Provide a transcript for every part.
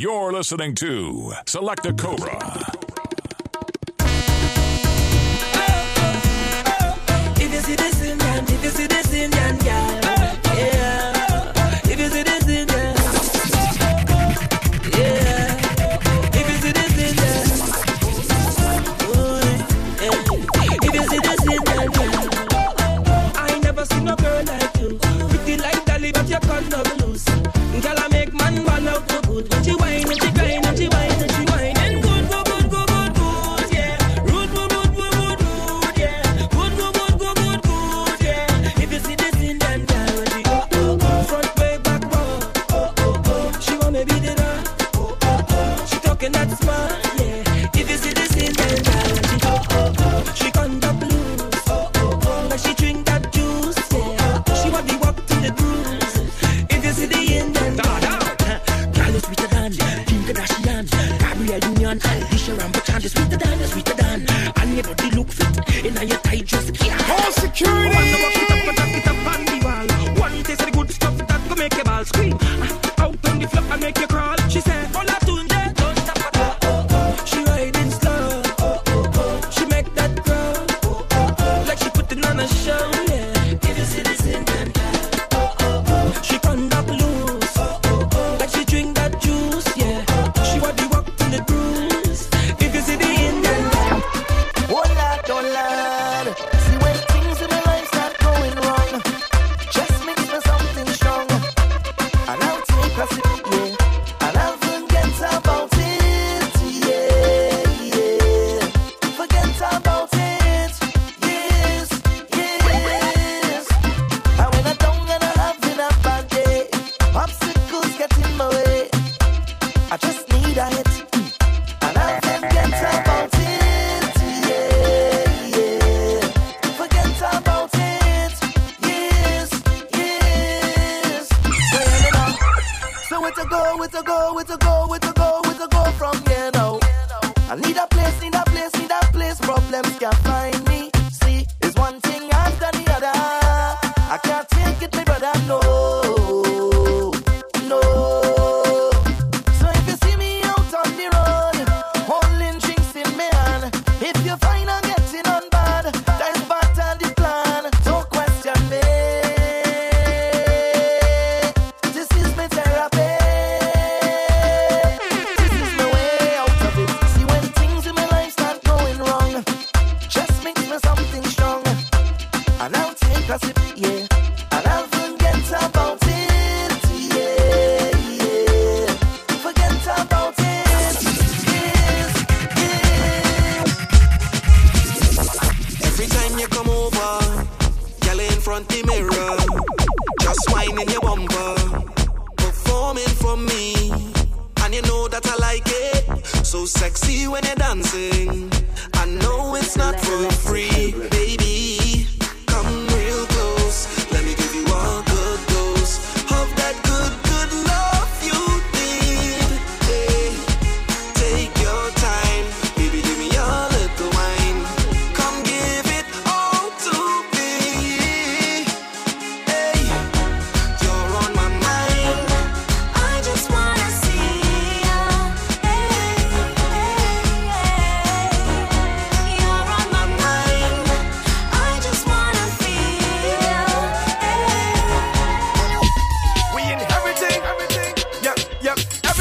You're listening to Select a Cobra.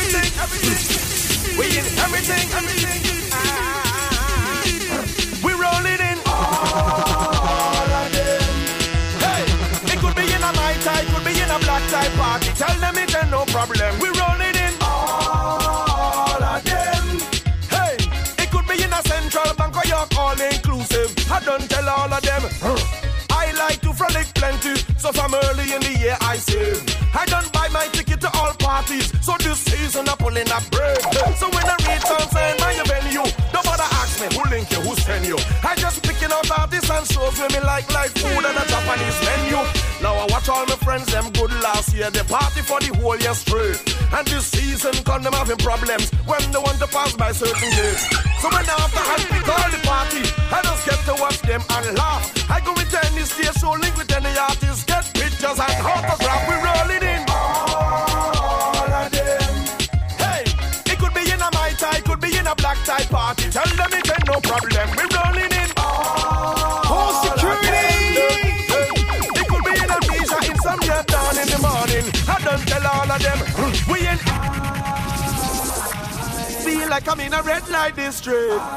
We in everything, everything. Ah, we in all of them. Hey, it could be in a tie, could be in a black tie party. Tell them it ain't no problem. We rolling in all of them. Hey, it could be in a central bank or all inclusive. I don't tell all of them. I like to frolic plenty, so from early in the year I save. I don't buy my ticket to all parties, so this and shows with me like live food and a Japanese menu. Now I watch all my friends, them good last year. They party for the whole year straight. And this season, come them having problems when they want to pass by certain days. So when after I pick all the party, I just get to watch them and laugh. I go with any stage show, link with any artist, get pictures and autograph. We rolling in. All of them. Hey, it could be in a tie, could be in a black tie party. Tell them it ain't no problem. We like I'm in a red light district. I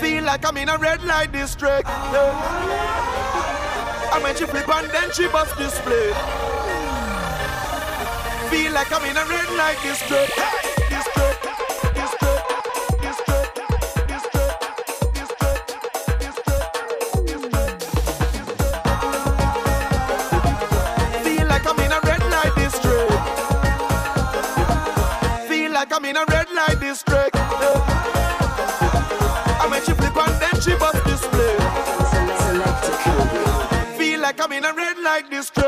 Feel like I'm in a red light district. I yeah. And when she flip and then she bust display. Feel like I'm in a red light district. Hey. in a red light district. I made she flip and then she bust display. Feel like I'm in a red light district.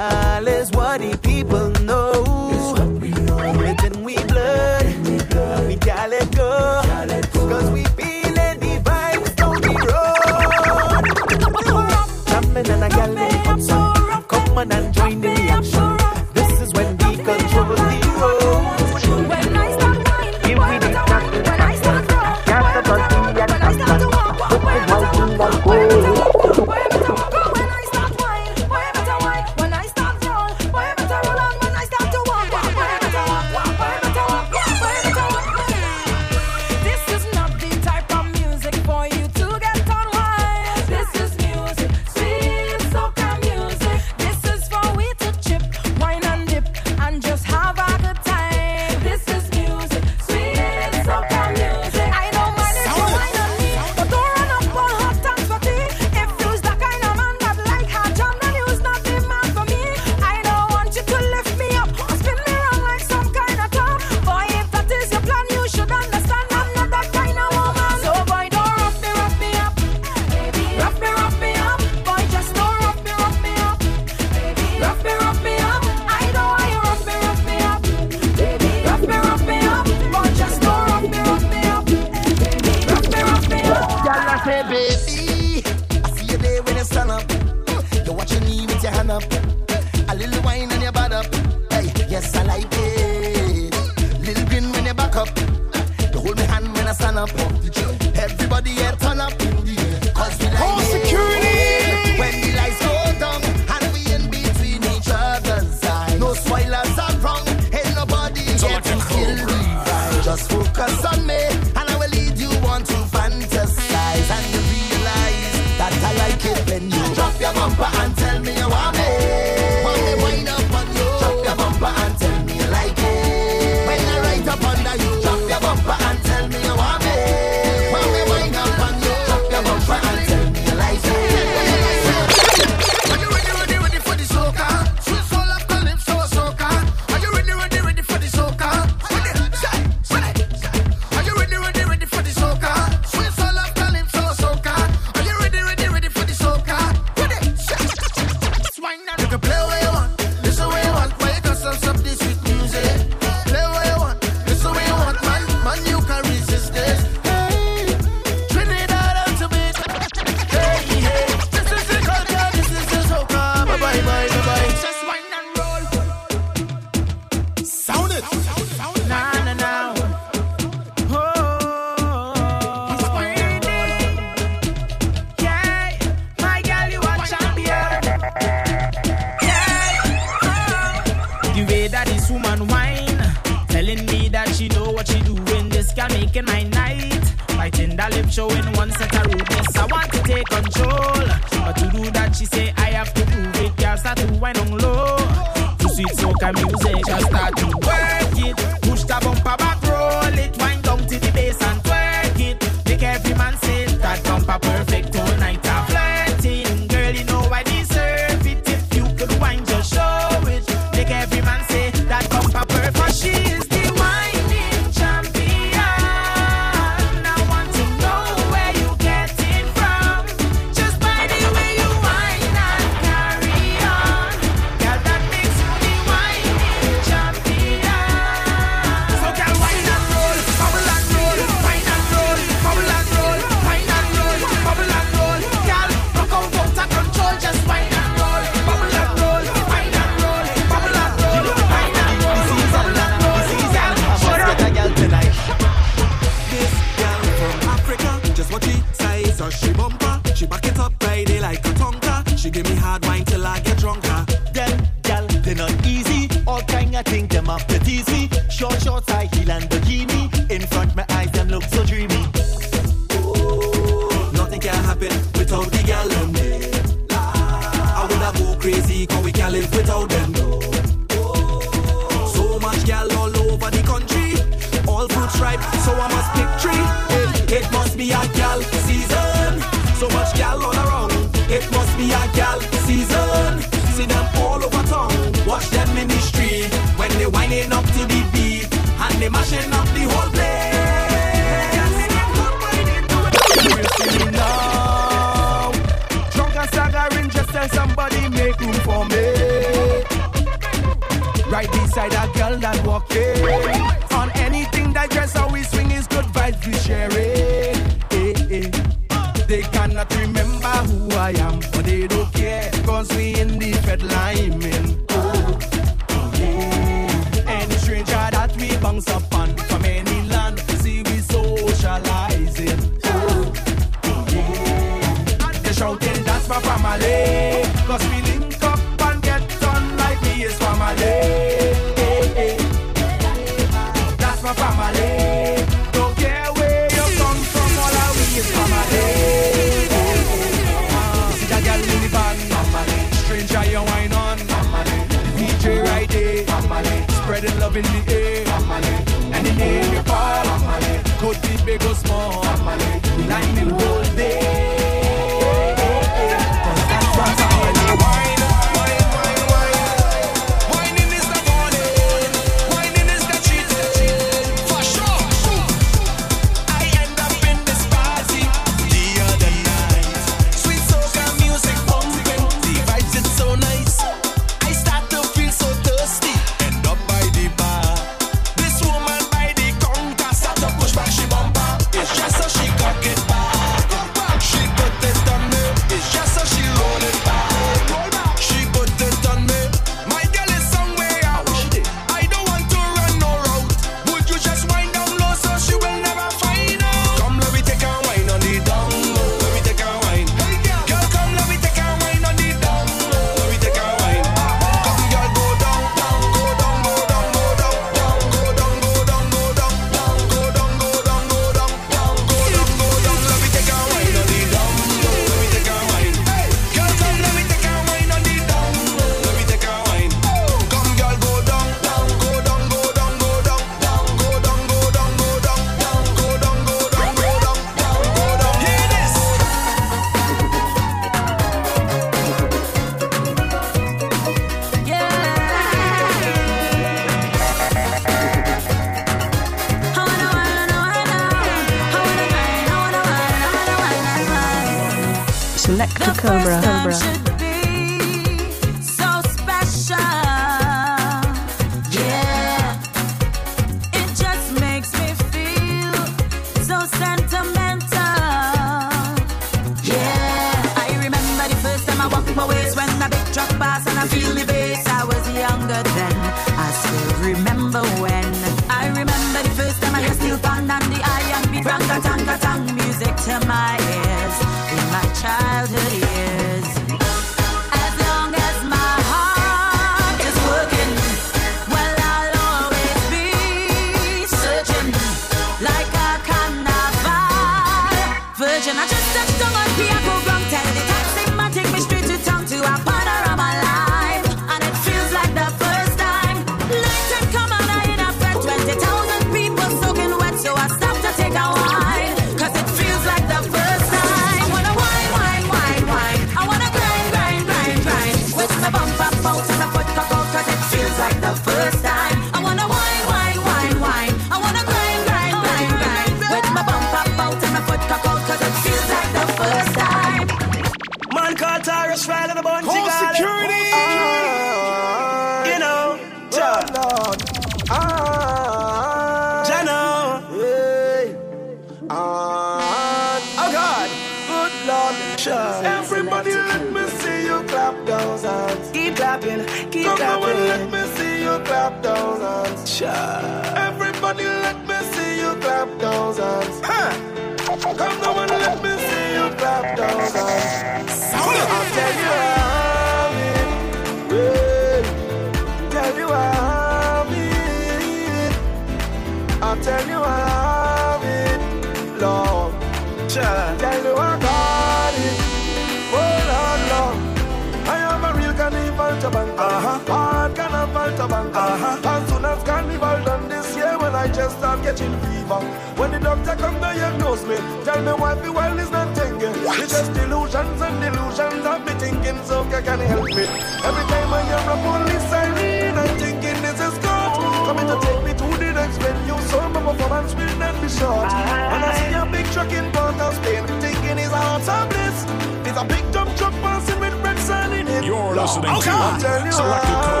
In it. You're listening Oh, to God. Tell you Select a Cobra.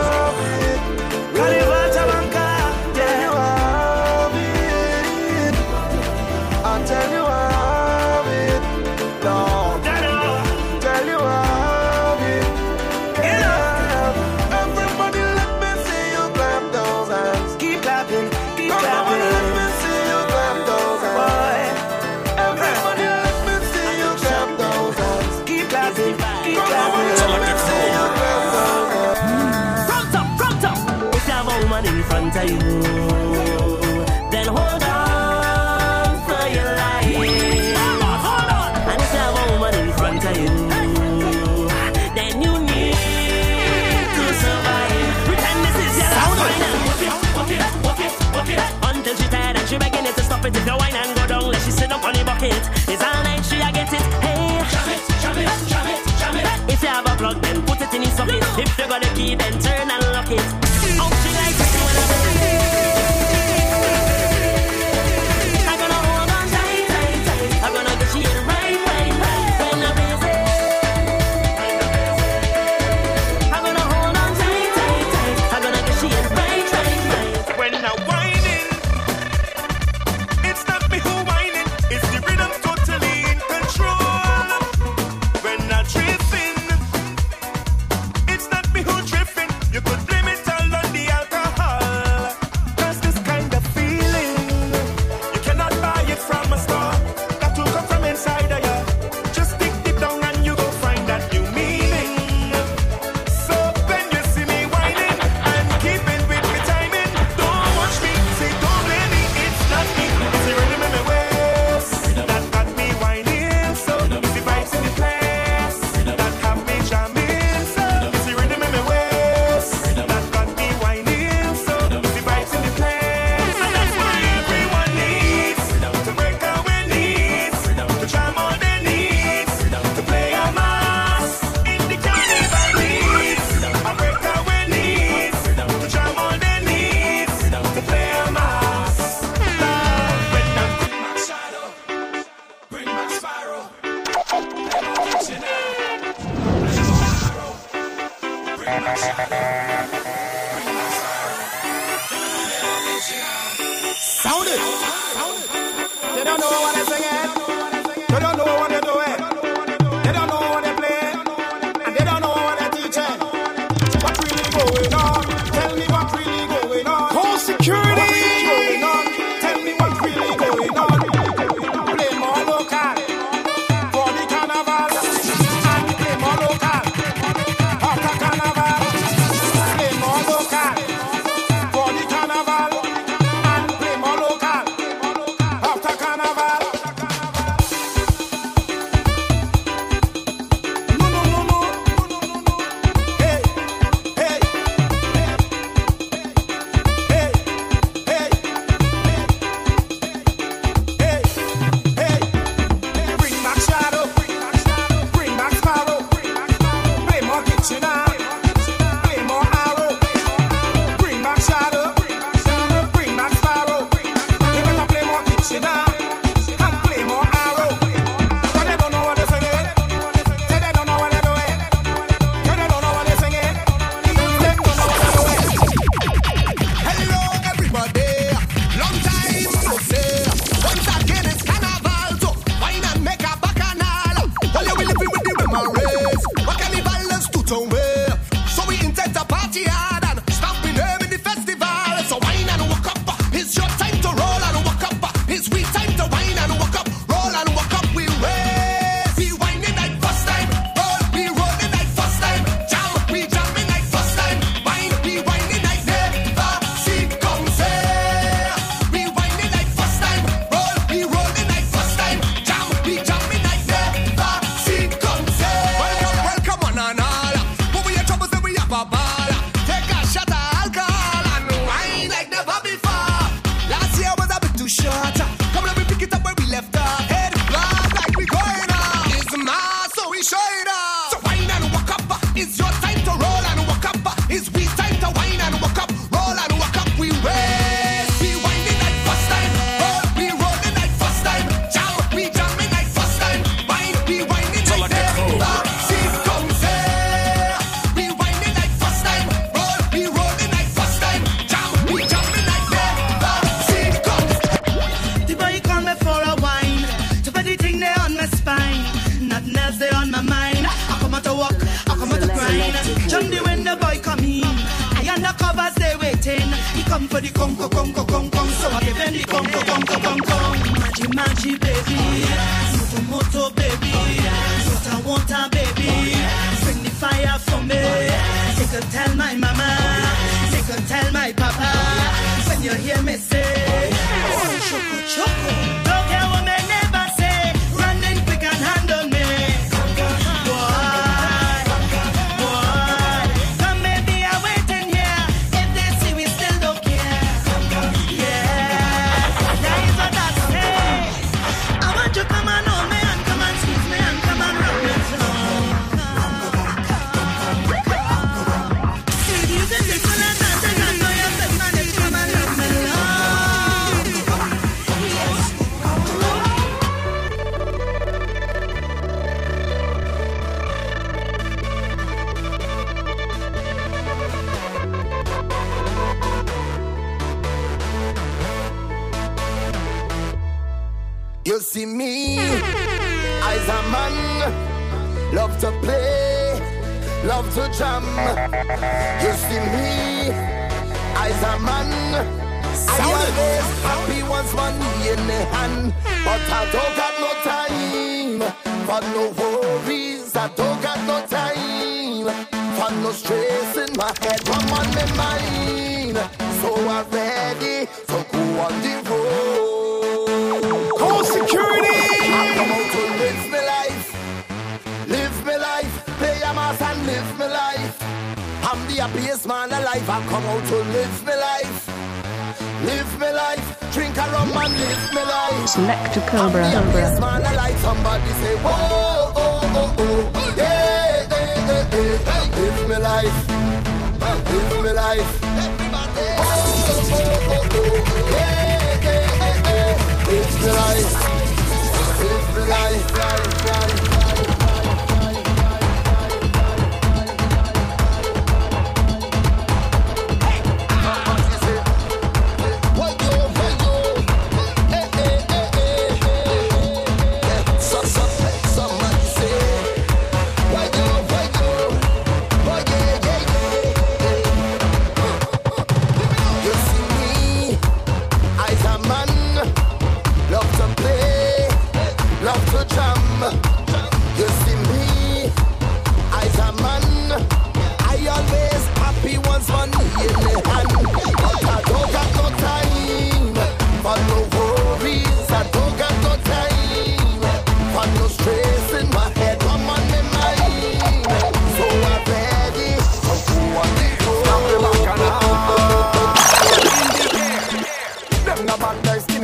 how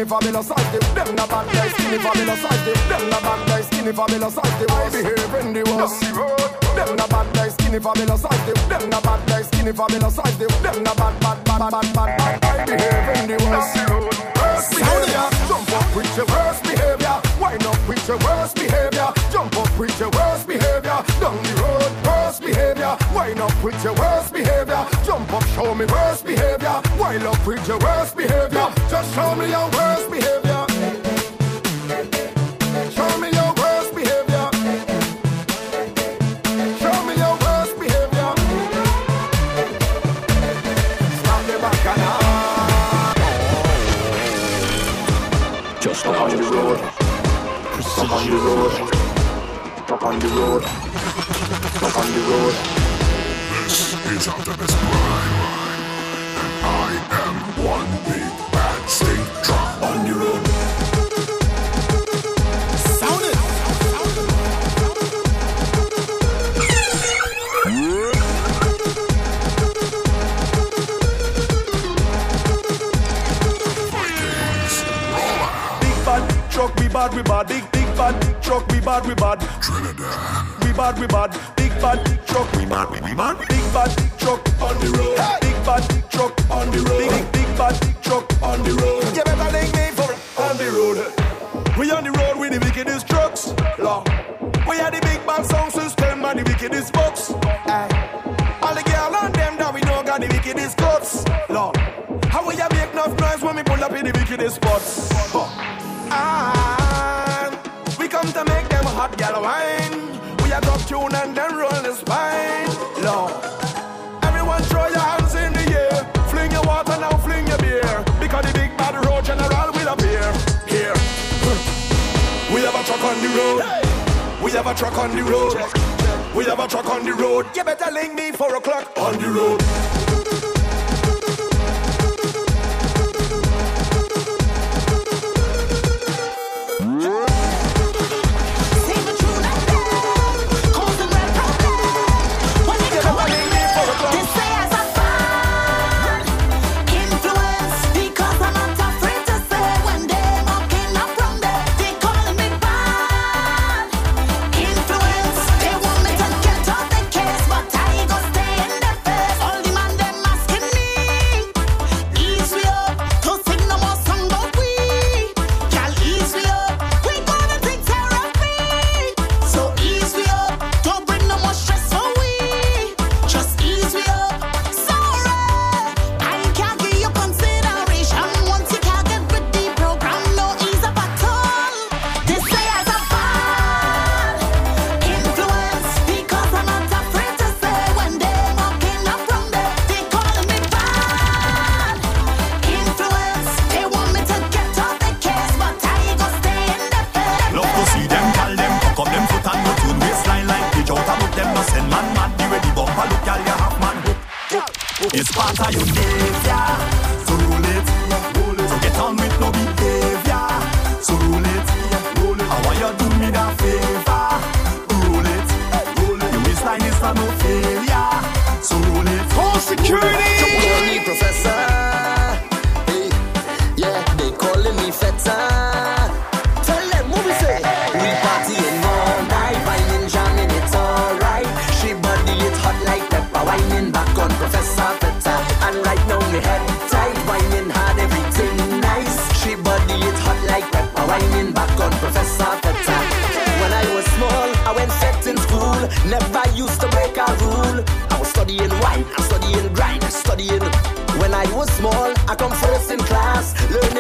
skinny fabulous size them. Them na bad guys, skinny fabulous size them. Them na bad guys, skinny fabulous size them. I behave in the worst. Them na bad guys, skinny fabulous size them. Them na bad guys, skinny fabulous size them. Them na bad, bad, bad, bad, bad, bad. I behave in the worst. Worst behavior. Jump up with your worst behavior. Wind up with your worst behavior. Jump up with your worst behavior. Down the road, worst behavior. Wind up with your worst behavior. Jump up, show me worst behavior. Wind up with your worst behavior. Just show me your worst behavior. Show me your worst behavior. Show me your worst behavior. Bacchanal. Just on the road. Up on the road. Up on the road. Up on the road. This is Optimus Prime. And I am one big bad state drop on the road. Sound it. Big bad truck, we bad, we bad. Big big bad truck, we bad, we bad. Trinidad. We bad, we bad. Big bad truck, we bad, we bad. Big bad truck on the road. Big bad truck on the road. Big big bad truck on the road. You better link me for on the road. We on the road with the wickedest trucks. Lord. We are the big bad sound system and the wickedest box. Aye. All the girl and them that we know got the wickedest cuts. Lord. How we a make enough noise when we pull up in the wickedest spots? Huh. And we come to make them a hot gal wine. We are up tune and then roll the spine. Lord. Everyone throw your hands in the air. Fling your water now, fling your beer. Because the big bad road general will appear. Here. We have a truck on the road. We have a truck on the road. We have a truck on the road. You better link me four o'clock on the road. fra Mofelia. So eine große Königin. come first in class. Learn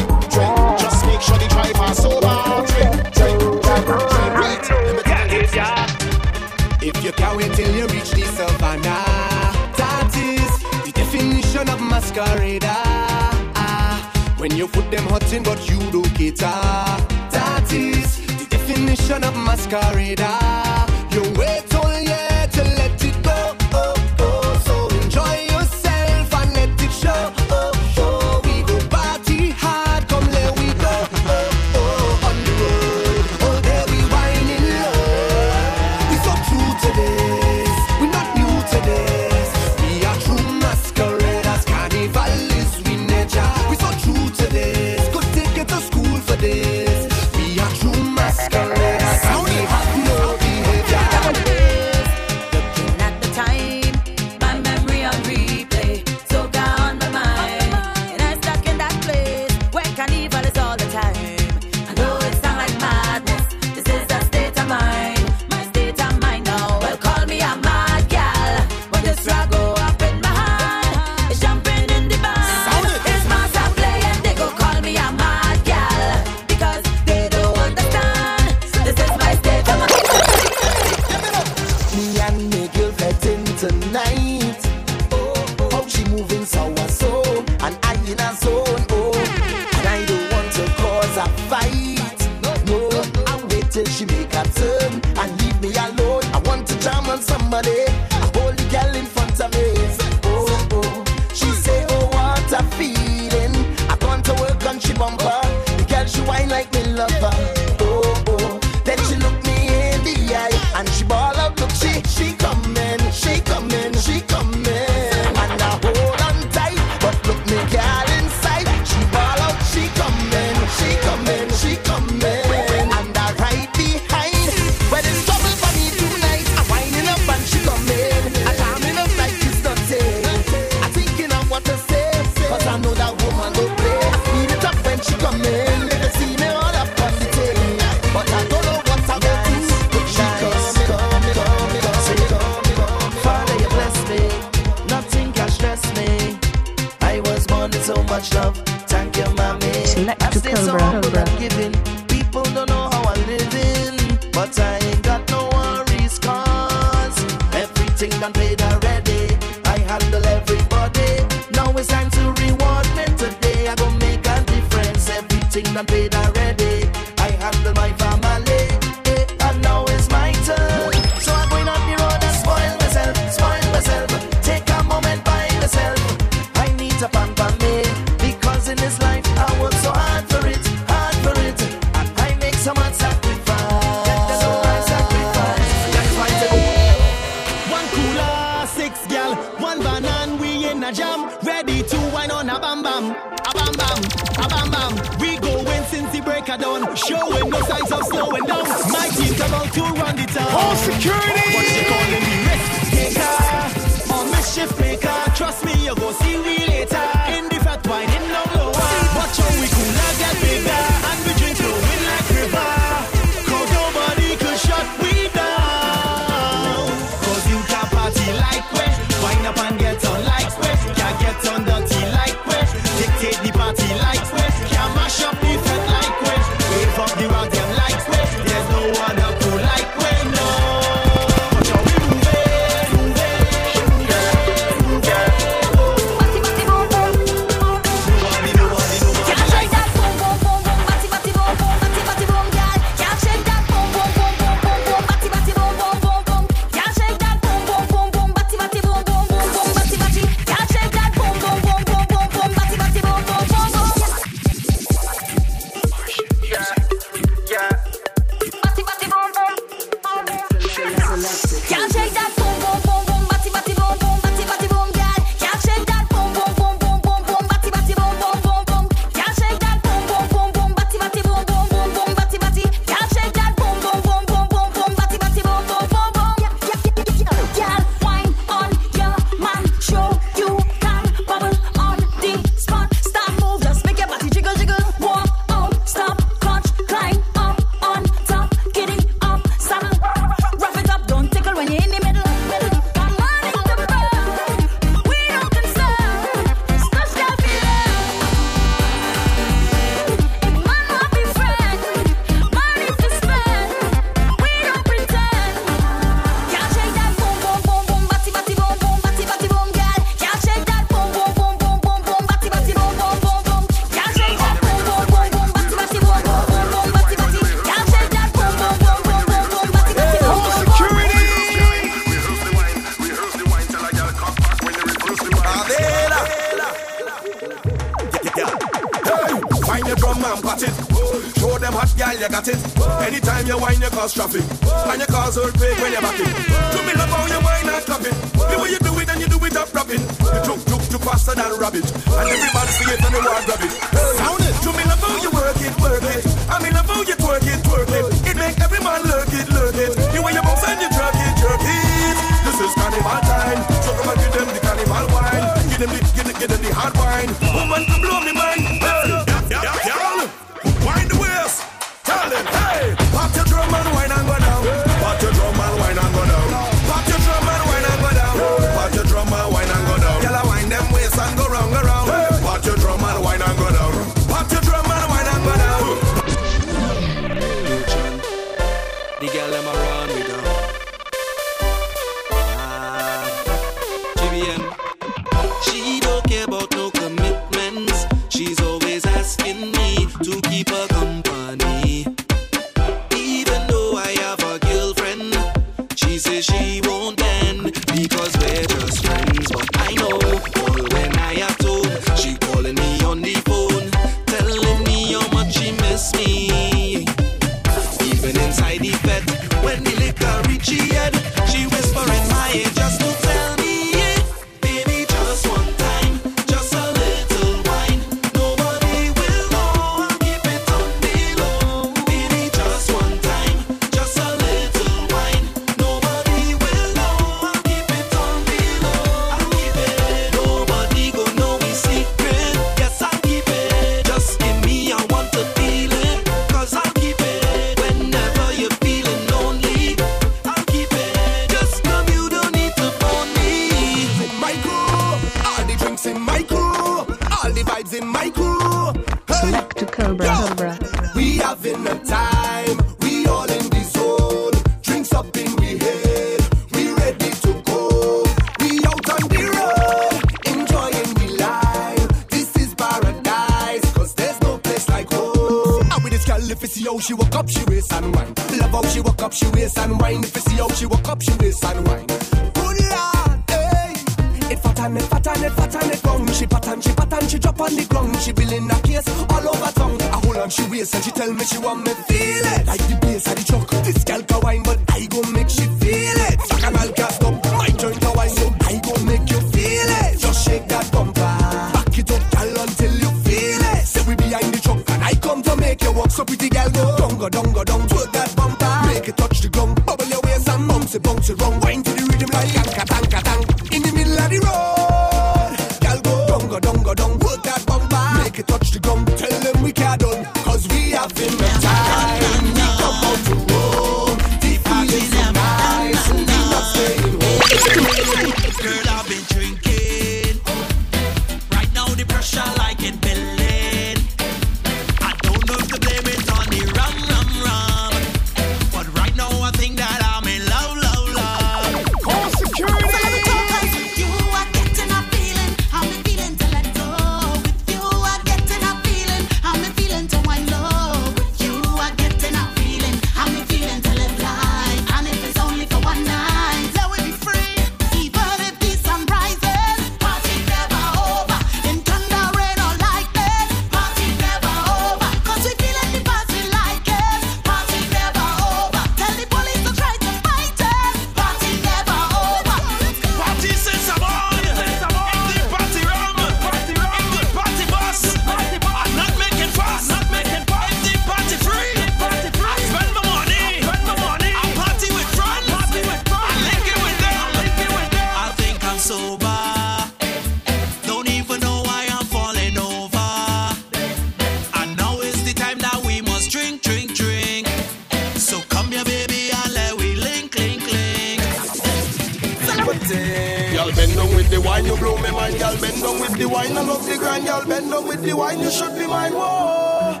down with the wine, you blow me mind, girl. Bend down with the wine, I love the grind, girl. Bend down with the wine, you should be mine. Whoa.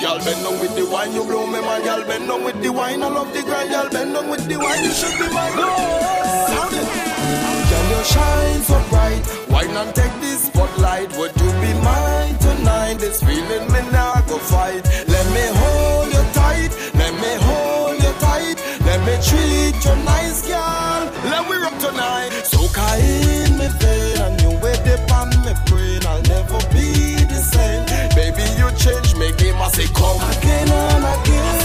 Girl, bend down with the wine, you blow me mind, girl. Bend down with the wine, I love the grind, girl. Bend down with the wine, you should be mine. Whoa. Sound it. Girl, you shine so bright. Why not take this spotlight? Would you be mine tonight? This feeling me now go fight. Let me hold you tight. Let me treat you nice, girl. Let me rock tonight. So in me vein and you with the pan me brain. I'll never be the same. Baby, you change me game. I say come again and again.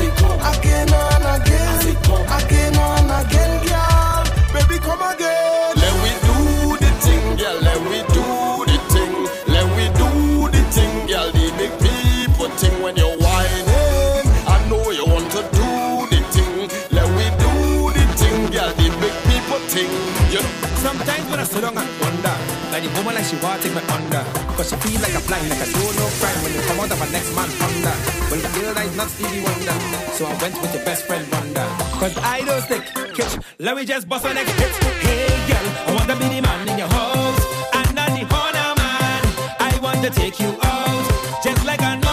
Like the woman like she want take me under. Cause she feel like a blind, like a do no crime when you come out of a next man under. Well, the girl is not Stevie Wonder. So I went with your best friend Wonder. Cause I don't stick, catch. Let me just bust a next hit. Hey girl, I want to be the man in your house. And not the honor man. I want to take you out. Just like a normal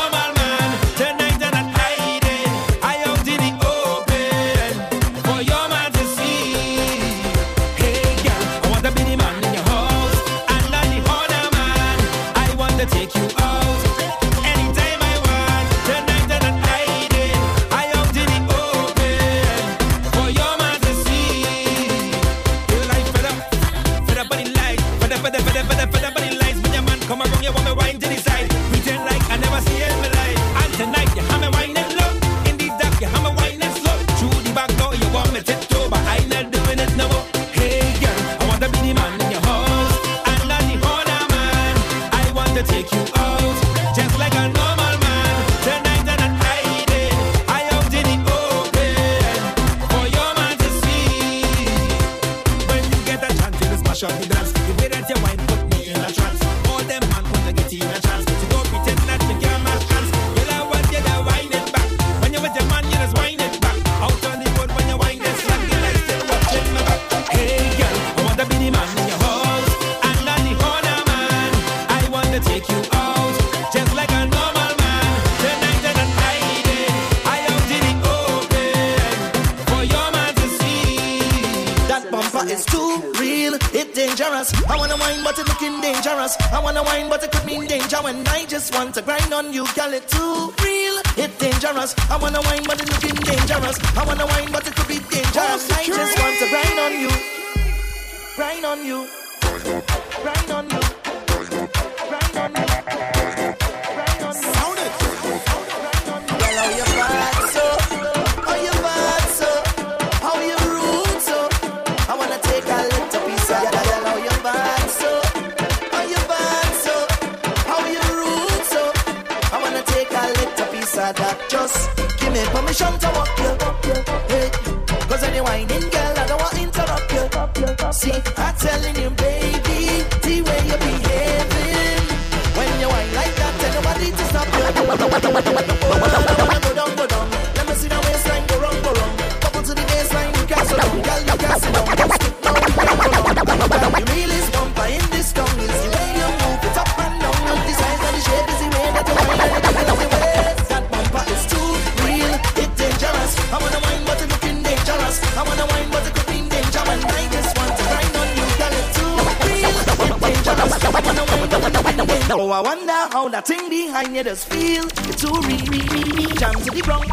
Oh, I wonder how that thing behind you does feel. It's too real. Jam to the ground.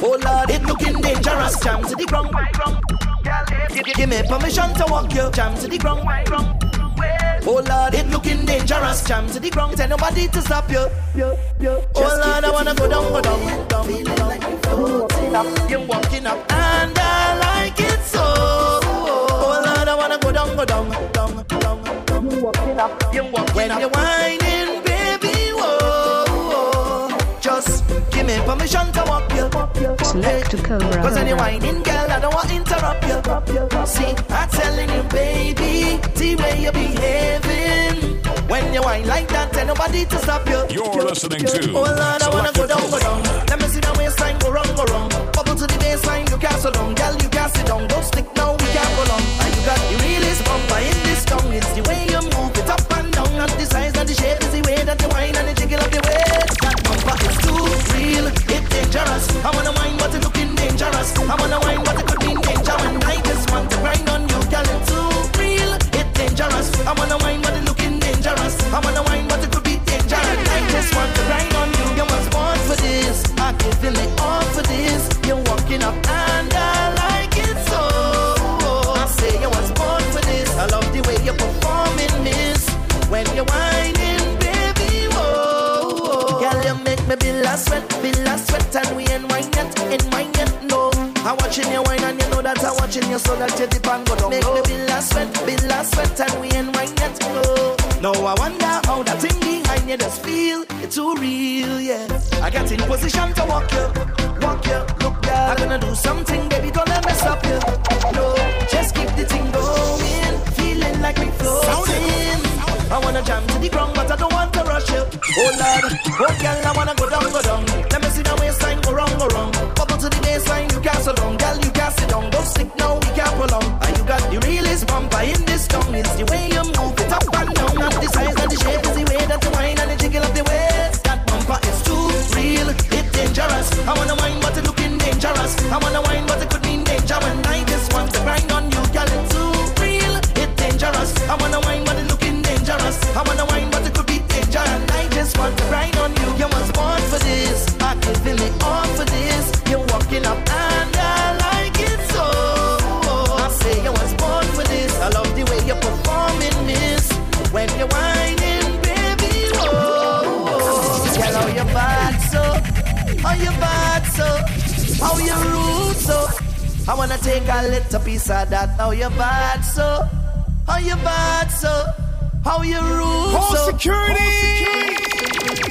Oh Lord, it looking dangerous. Jam to the ground. Give, give me permission to walk you. Jam to the ground. Oh Lord, it looking dangerous. Jam to the ground. Tell nobody to stop you. Oh Lord, I wanna go down, go down, down, down. You're walking up, and I like it so. Oh Lord, I wanna go down, go down, down, down. You're walking up, you're walking when up. you're whining, baby, whoa. Just give me permission to walk you. Select to Cobra. Cause any whining girl, I don't want to interrupt you. See, I'm telling you, baby, the way you're behaving. When you whine like that, tell nobody to stop you. You're listening to Oh Lord, I wanna go down, go down. Let me see the waistline go wrong, go wrong. Bubble to the baseline, you can't sit down. Girl, you can't sit down. Don't stick now, we can't go long. And you got the realest bumper in this tongue. It's the way whine and jiggle of your waist. That bumper is too real, it dangerous. I wanna whine, but it looking dangerous. I wanna whine, but it could mean danger. And I just want to grind on you, girl. It's too real, it dangerous. I wanna sweat, be last sweat, and we ain't wine yet, ain't wine yet, no. I'm watching you wine and you know that I'm watching you so that you dip and go down. Make me be last sweat, be last sweat, and we ain't wine yet, no. No, I wonder how that thing behind you does feel. It's too real, yeah. I get in position to walk you, walk you, look girl. I'm gonna do something, baby, don't let me stop you. No, just keep the thing going, feeling like we floating. I wanna jam to the ground, but I don't want to rush you. Oh Lord, oh girl, I wanna go down, go down. Let me see the waistline go wrong, go wrong. Bubble to the baseline, you can't so long, girl, you can't sit down. Don't stick now, we can't prolong. And you got the realest bumper in this town. It's the way you move it up and down, and the size and the shape is the way that you whine and the jiggle of the waist. That bumper is too real, it's dangerous. I wanna whine, but it looking dangerous. I wanna wanna take a little piece of that. How you bad so? How you bad so? How you rude Home so? security.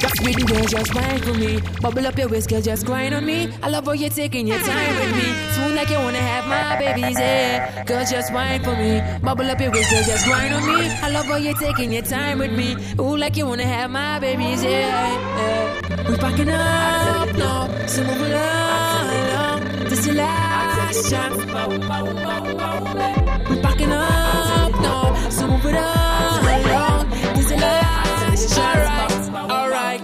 Just with the girl, just wine for me. Bubble up your waist, girl, just grind on me. I love how you're taking your time with me. Smooth like you wanna have my babies, yeah. Girl, just wine for me. Bubble up your waist, girl, just grind on me. I love how you're taking your time with me. Ooh, like you wanna have my babies, yeah. yeah. We packing up now, so move along. This is the We packing up it. This is. Alright,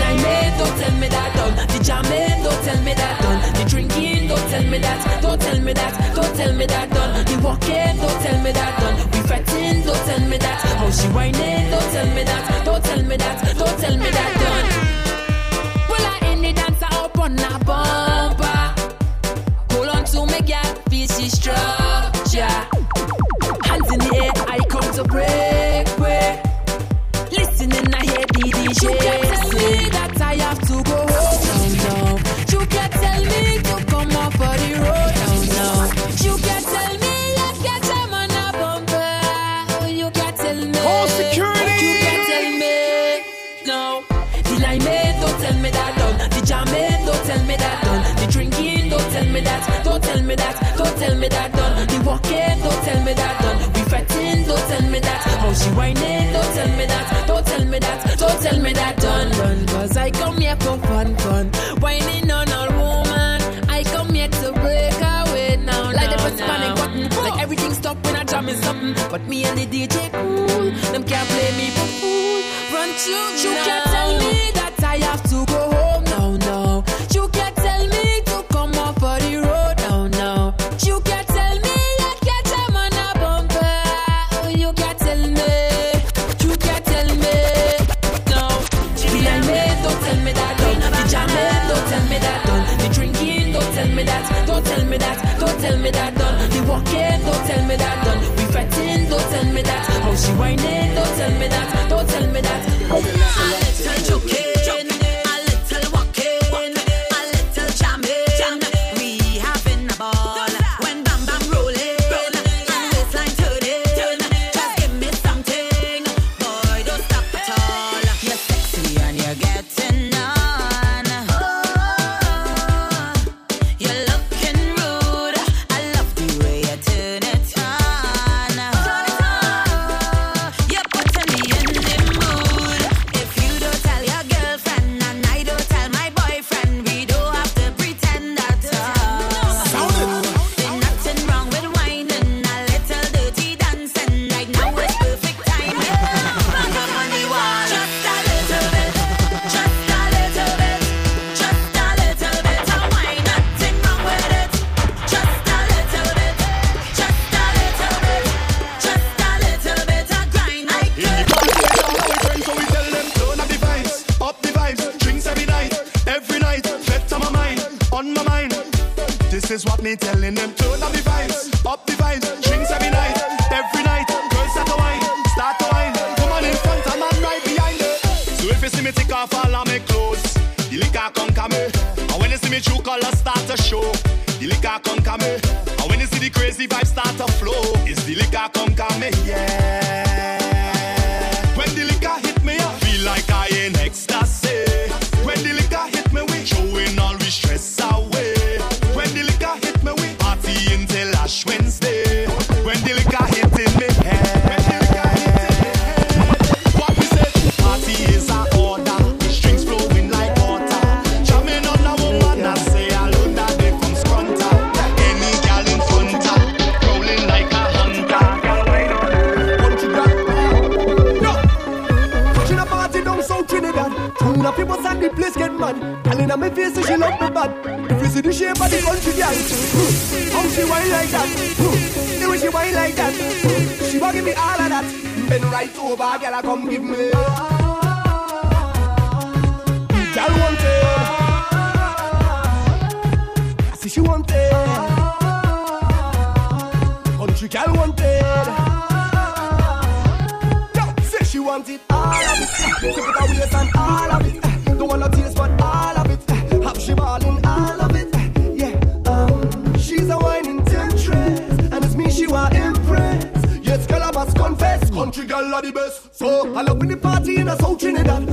limelight, don't tell me that done. The jamming, don't tell me that. The drinking, don't tell me that. Don't tell me that. Don't tell me that. The walking, don't tell me that. We don't tell me that. How she whining, don't tell me that. Don't tell me that. Don't tell me that in the dancer up on a bumper. Feel she me that done. We fretting, don't tell me that. How she whining, don't tell me that. Don't tell me that. Don't tell me that done, done. Cause I come here for fun, fun. Whining on a woman. I come here to break away now. Like the first panic button. Like everything stop when I jam in something. But me and the DJ cool. Them can't play me for fool. Run to you can't tell me that. How are the best. So I love when the party in a South Trinidad.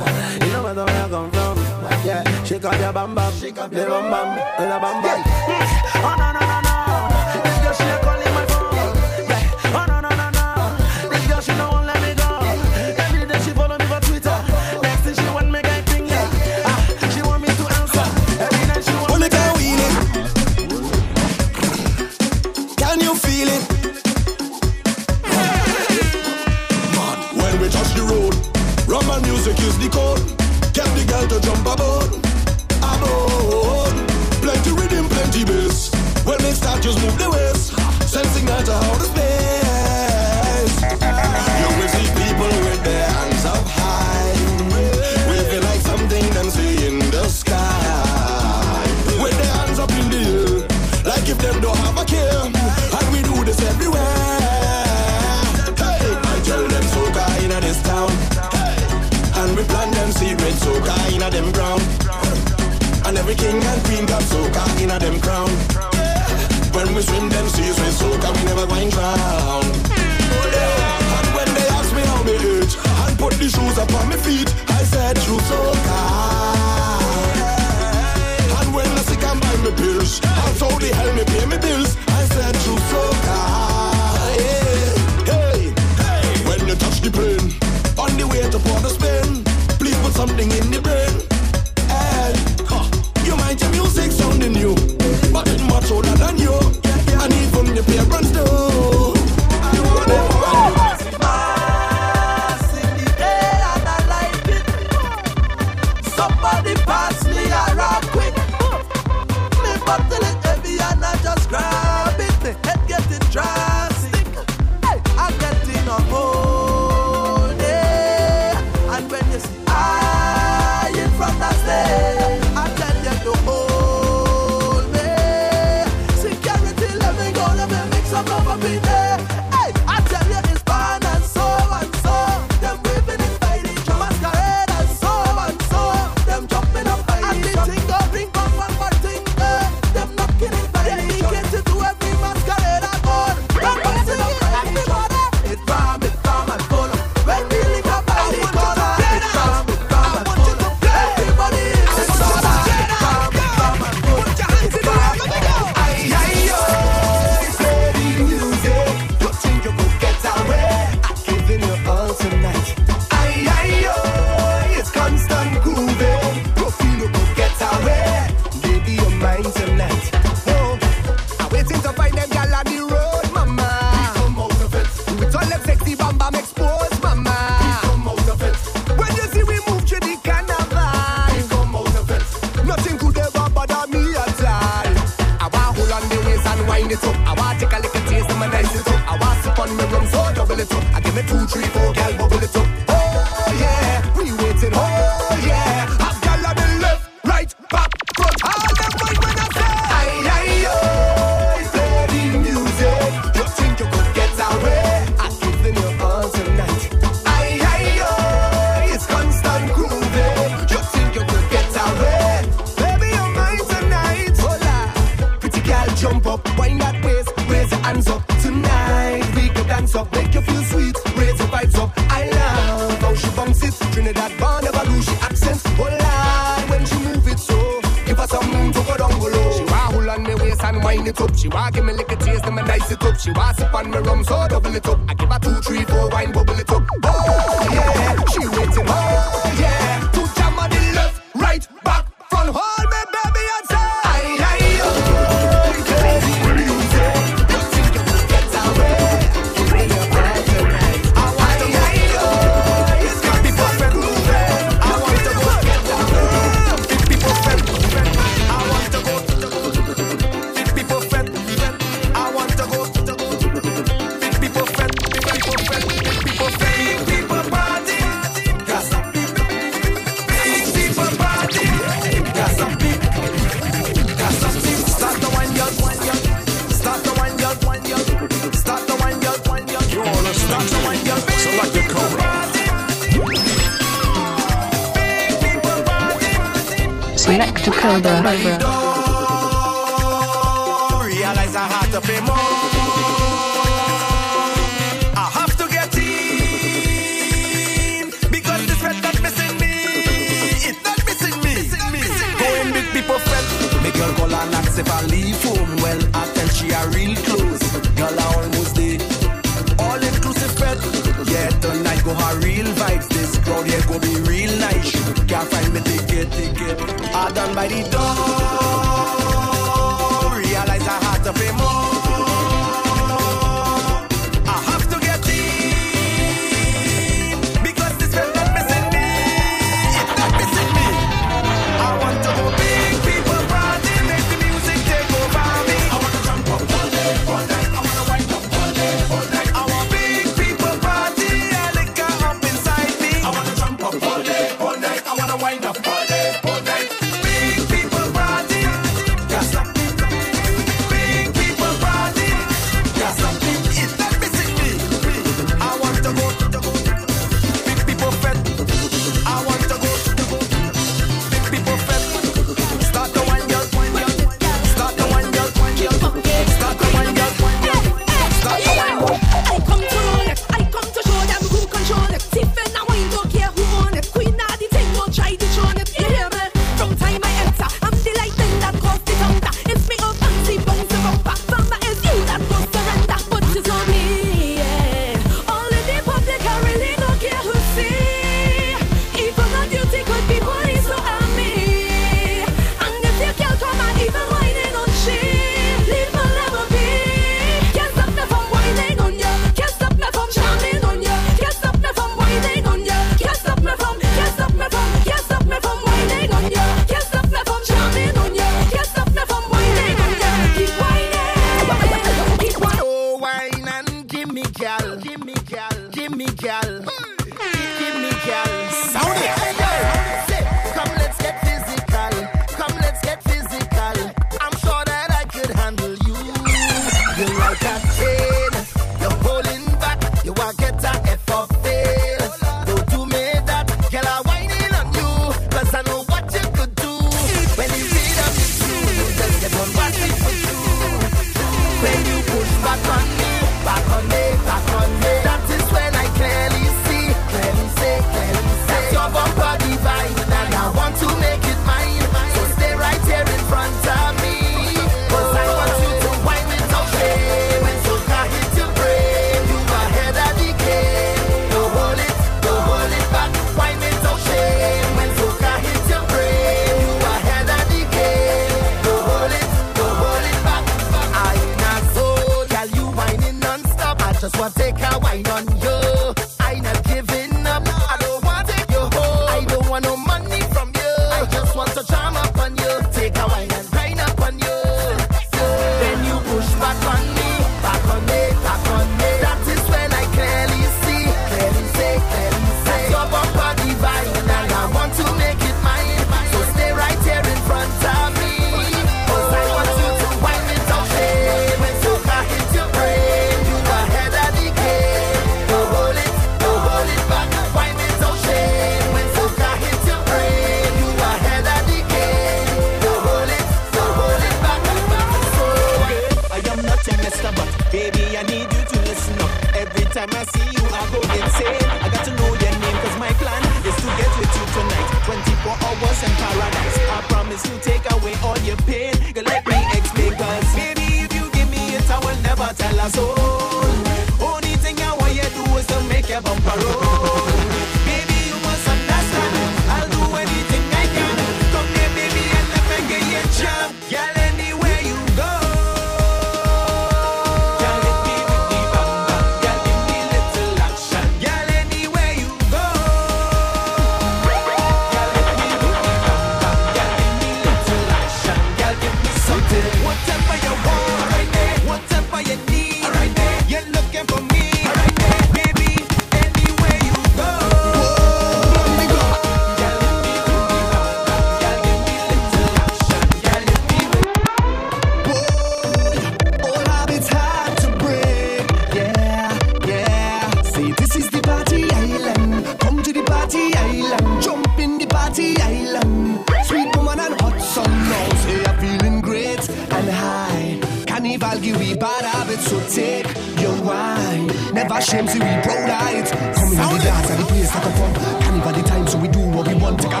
Take your wine. Never shame, see we of it. Come in the dance and the place that come from. Carnival the time, so we do what we want. Take a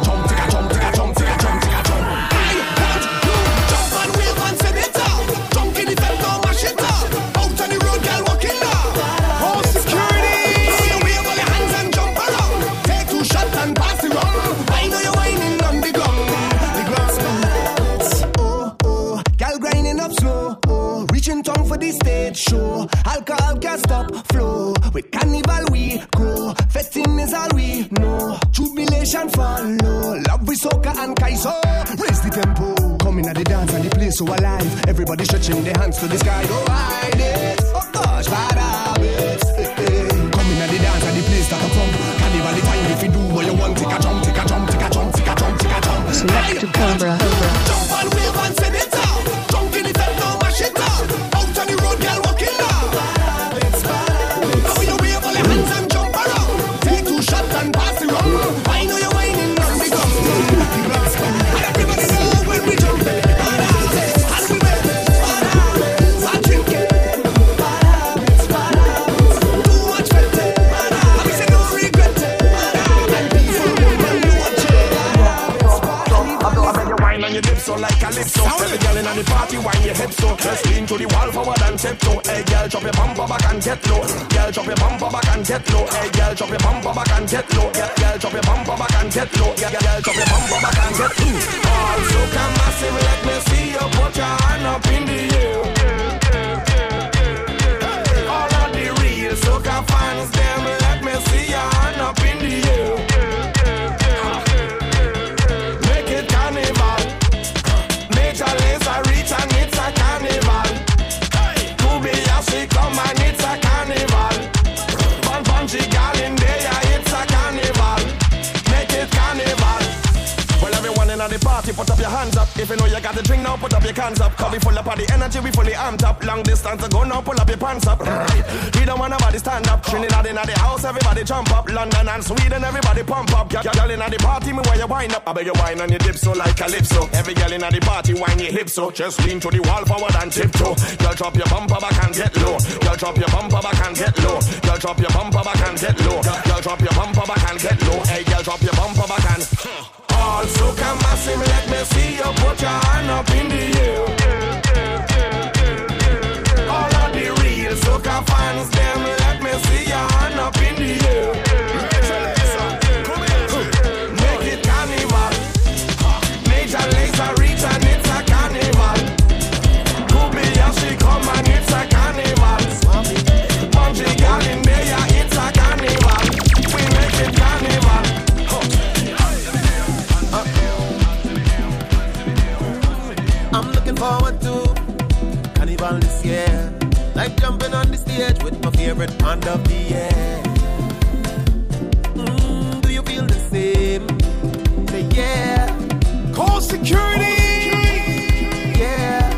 Jubilation follow. Love with soca and kaiso. Raise the tempo. Coming at the dance and the place so alive. Everybody stretching their hands to the sky. Oh, I did. Just lean to the wall forward and tiptoe. Hey girl, drop your bumper back and get low. Girl, drop your bumper back and get low. Hey girl, drop your bumper back and get low. Girl, girl, drop your bumper back and get low. Girl, girl, drop your bumper back and get low. All so come massive, let me see you put your hand up in the air. All of the real soca fans, them let me see your hand up in the air. Put up your hands up. If you know you got the drink now, put up your cans up. Cause we full up of the energy, we fully amped up. Long distance to go now, pull up your pants up. We don't want nobody stand up. Trinidad in the house, everybody jump up. London and Sweden, everybody pump up. Girl, girl in the party, me where you wind up. I beg you wine on your dip so like calypso. Every girl in the party, wine your hips so. Just lean to the wall forward and tiptoe. Girl, drop your bumper back and get low. Girl, drop your bumper back and get low. Girl, drop your bumper back and get low. Girl, drop your bumper back and get low. Hey, girl, drop your bumper back and. All soca massive, let me see you put your hand up in the air. All of the real soca fans, them forward to Carnival this year. Like jumping on the stage with my favorite band of the year. Mm, do you feel the same? Say yeah. Call security. Yeah.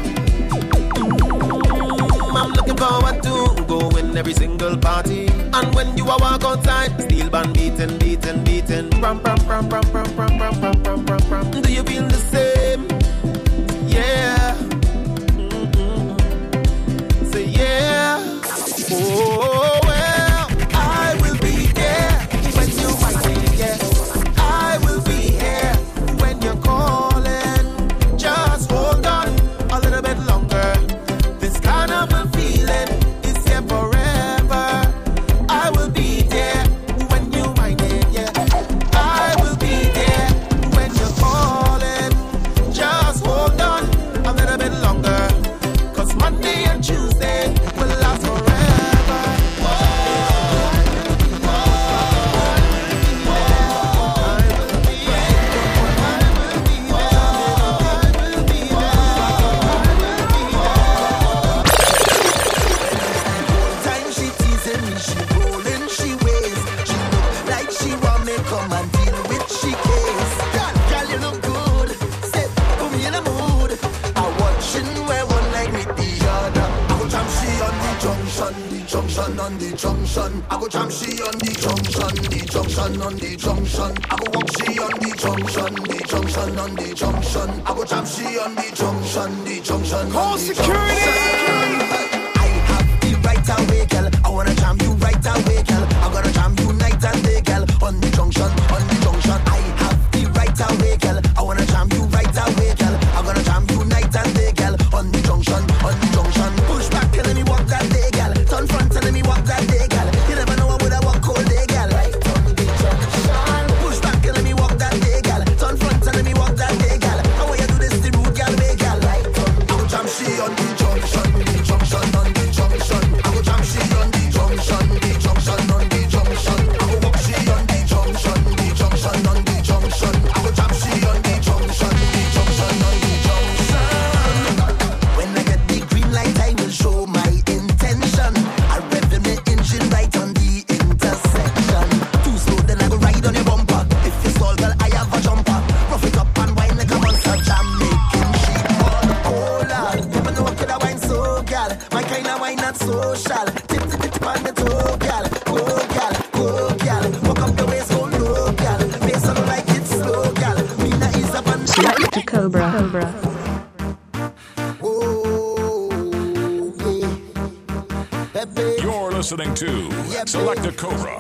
Mm, I'm looking forward to going every single party. And when you a walk outside, steel band beating, beating, beating. Ram, ram, ram, ram, ram, ram, ram, ram, ram, ram. Do you feel the same? Listening to Selecta Cobra.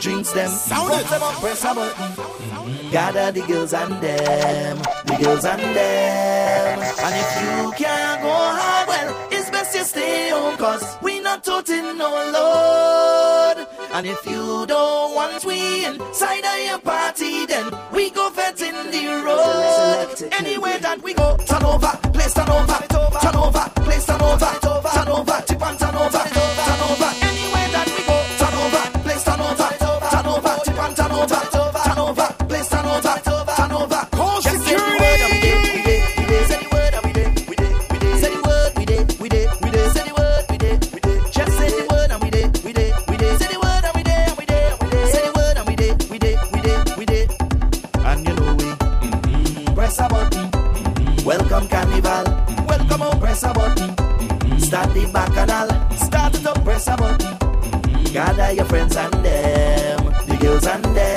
drinks them. Sound it. them up, press a button. Mm-hmm. Gather the girls and them, the girls and them. And if you can't go hard, well, it's best you stay home, cause we not toting no load. And if you don't want we inside of your party, then we go fetting the road. Anywhere that we go, turn over, place turn over. grande.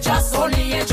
Just only on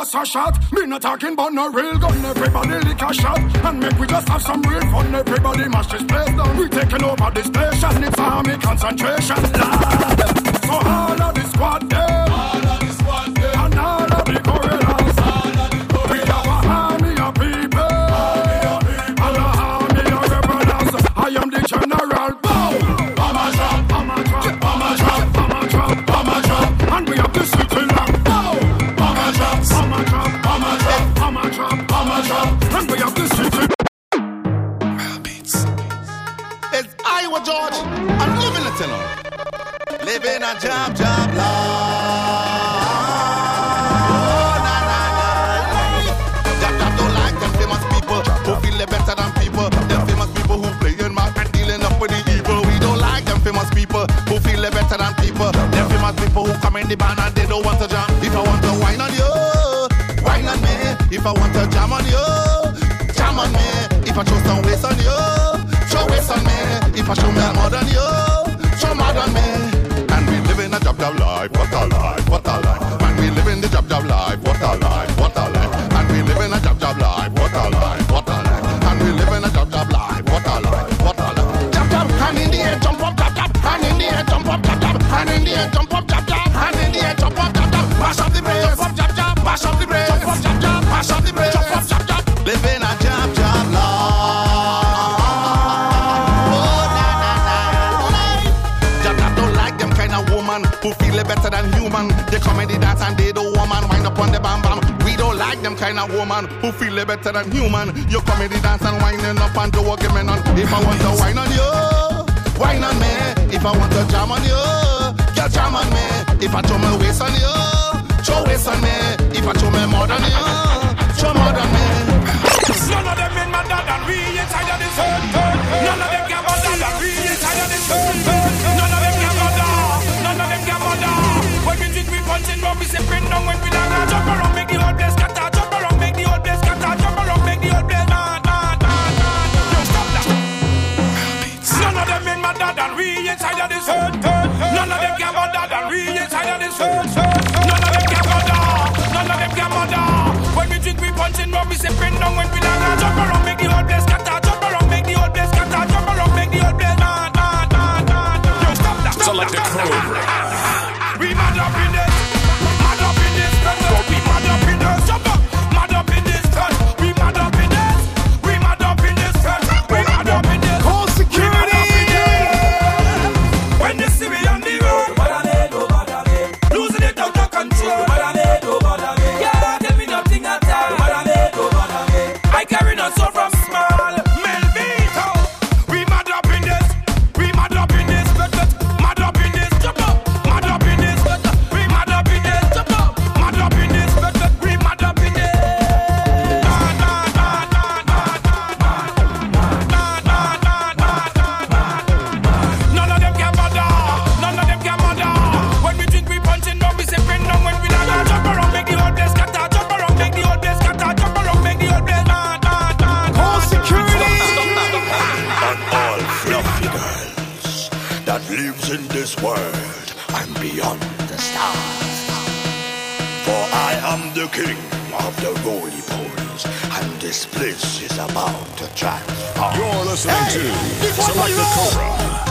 bust a shot, me not talking about no real gun. Everybody lick a shot and make we just have some real fun. Everybody mash this place down. We taking over this station. It's army concentration. Lord. So all of the squad them, the band and they don't want to jam. If I want to wine on you, wine on me. If I want to jam on you, jam on me. If I show some waist on you, show waist on me. If I show me more than you, show more than me. And we live in a job job life, what a life, what a life. And we live in the job job life, what a life, what a life. And we live in a job job life, what a life, what a life. And we live in a job job life, what a life, what a life. Jab jab, hand in the air, jump up, jab jab, hand in the air, jump up, jab jab, hand in the air, jump like them kind of woman who feel it better than human. You come in the dance and winding up and do me none. If I want to wine on you, wine on me. If I want to jam on you, girl jam on me. If I show my waist on you, show waist on me. If I show me more than you, show more than me. None of them in my dad and we inside of this hurt. None of them can bother and we inside of this hurt. None of them can bother. None of them can bother. When we drink, we punching, but we say bring down when we down. Jump around, inside of this hurt, hurt. None of them can bother. None of them can bother. When we drink, we punching, we down when we. Jump around, make the whole place scatter. Jump around, make the whole place scatter. Jump around, make the whole place. Yo, stop that. Select the Cobra. Stars. For I am the king of the roly polies, and this place is about to transform. You're listening Hey, to Select the Cobra.